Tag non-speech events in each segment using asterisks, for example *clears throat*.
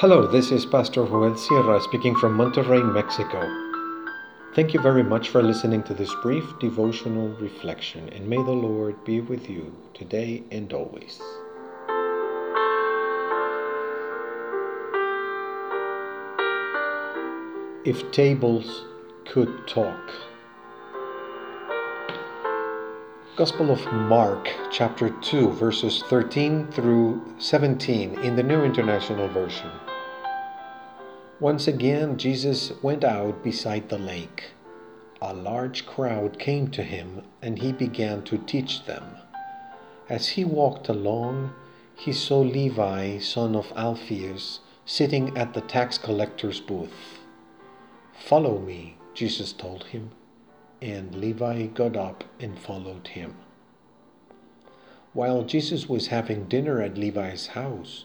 Hello, this is Pastor Joel Sierra speaking from Monterrey, Mexico. Thank you very much for listening to this brief devotional reflection, and may the Lord be with you today and always. If tables could talk. Gospel of Mark, chapter 2, verses 13 through 17 in the New International Version. Once again, Jesus went out beside the lake. A large crowd came to him, and he began to teach them. As he walked along, he saw Levi, son of Alphaeus, sitting at the tax collector's booth. Follow me, Jesus told him and Levi got up and followed him. While Jesus was having dinner at Levi's house,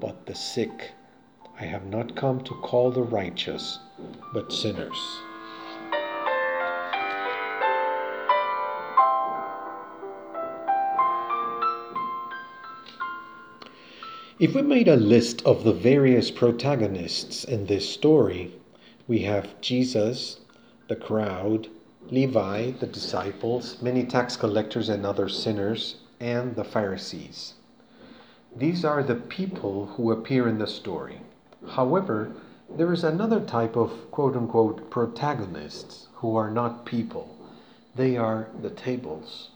but the sick. I have not come to call the righteous, but sinners. If we made a list of the various protagonists in this story, we have Jesus, the crowd, Levi, the disciples, many tax collectors and other sinners, and the Pharisees. These are the people who appear in the story. However, there is another type of quote unquote protagonists who are not people. They are the tables.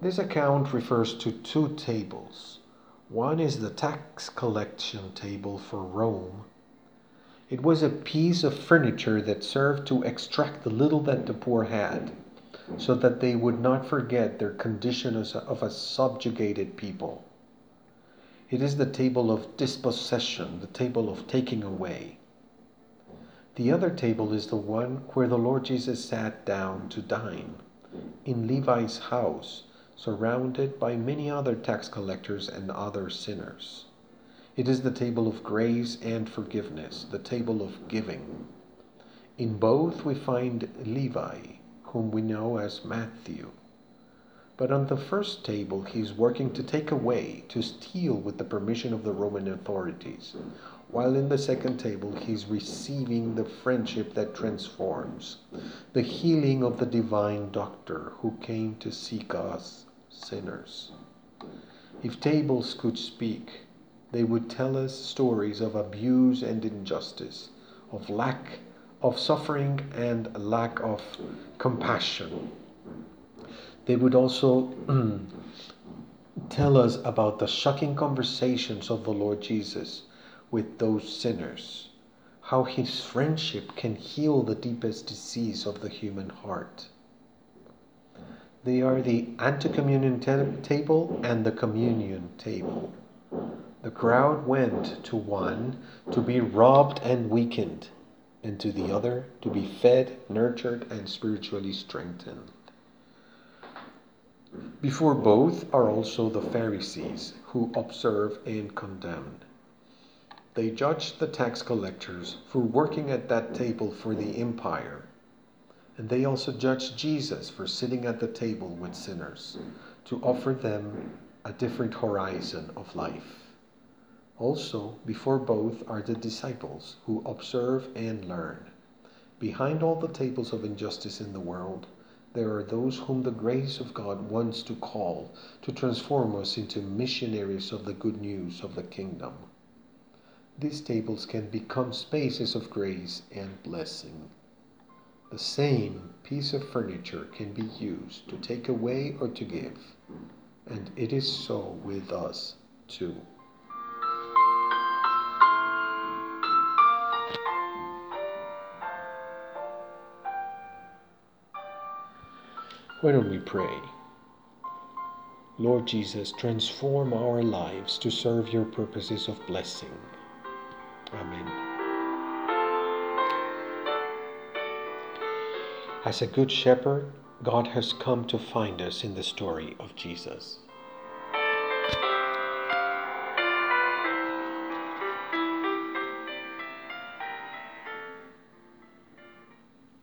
This account refers to two tables. One is the tax collection table for Rome, it was a piece of furniture that served to extract the little that the poor had, so that they would not forget their condition of a subjugated people. It is the table of dispossession, the table of taking away. The other table is the one where the Lord Jesus sat down to dine, in Levi's house, surrounded by many other tax collectors and other sinners. It is the table of grace and forgiveness, the table of giving. In both we find Levi, whom we know as Matthew. But on the first table, he is working to take away, to steal with the permission of the Roman authorities, while in the second table, he is receiving the friendship that transforms, the healing of the divine doctor who came to seek us sinners. If tables could speak, they would tell us stories of abuse and injustice, of lack of suffering and lack of compassion. They would also *clears throat* tell us about the shocking conversations of the Lord Jesus with those sinners, how his friendship can heal the deepest disease of the human heart. They are the anti-communion table and the communion table. The crowd went to one to be robbed and weakened, and to the other to be fed, nurtured, and spiritually strengthened. Before both are also the Pharisees, who observe and condemn. They judge the tax collectors for working at that table for the empire. And they also judge Jesus for sitting at the table with sinners to offer them a different horizon of life. Also, before both are the disciples who observe and learn. Behind all the tables of injustice in the world, there are those whom the grace of God wants to call to transform us into missionaries of the good news of the kingdom. These tables can become spaces of grace and blessing. The same piece of furniture can be used to take away or to give, and it is so with us too. Why don't we pray? Lord Jesus, transform our lives to serve your purposes of blessing. Amen. As a good shepherd, God has come to find us in the story of Jesus.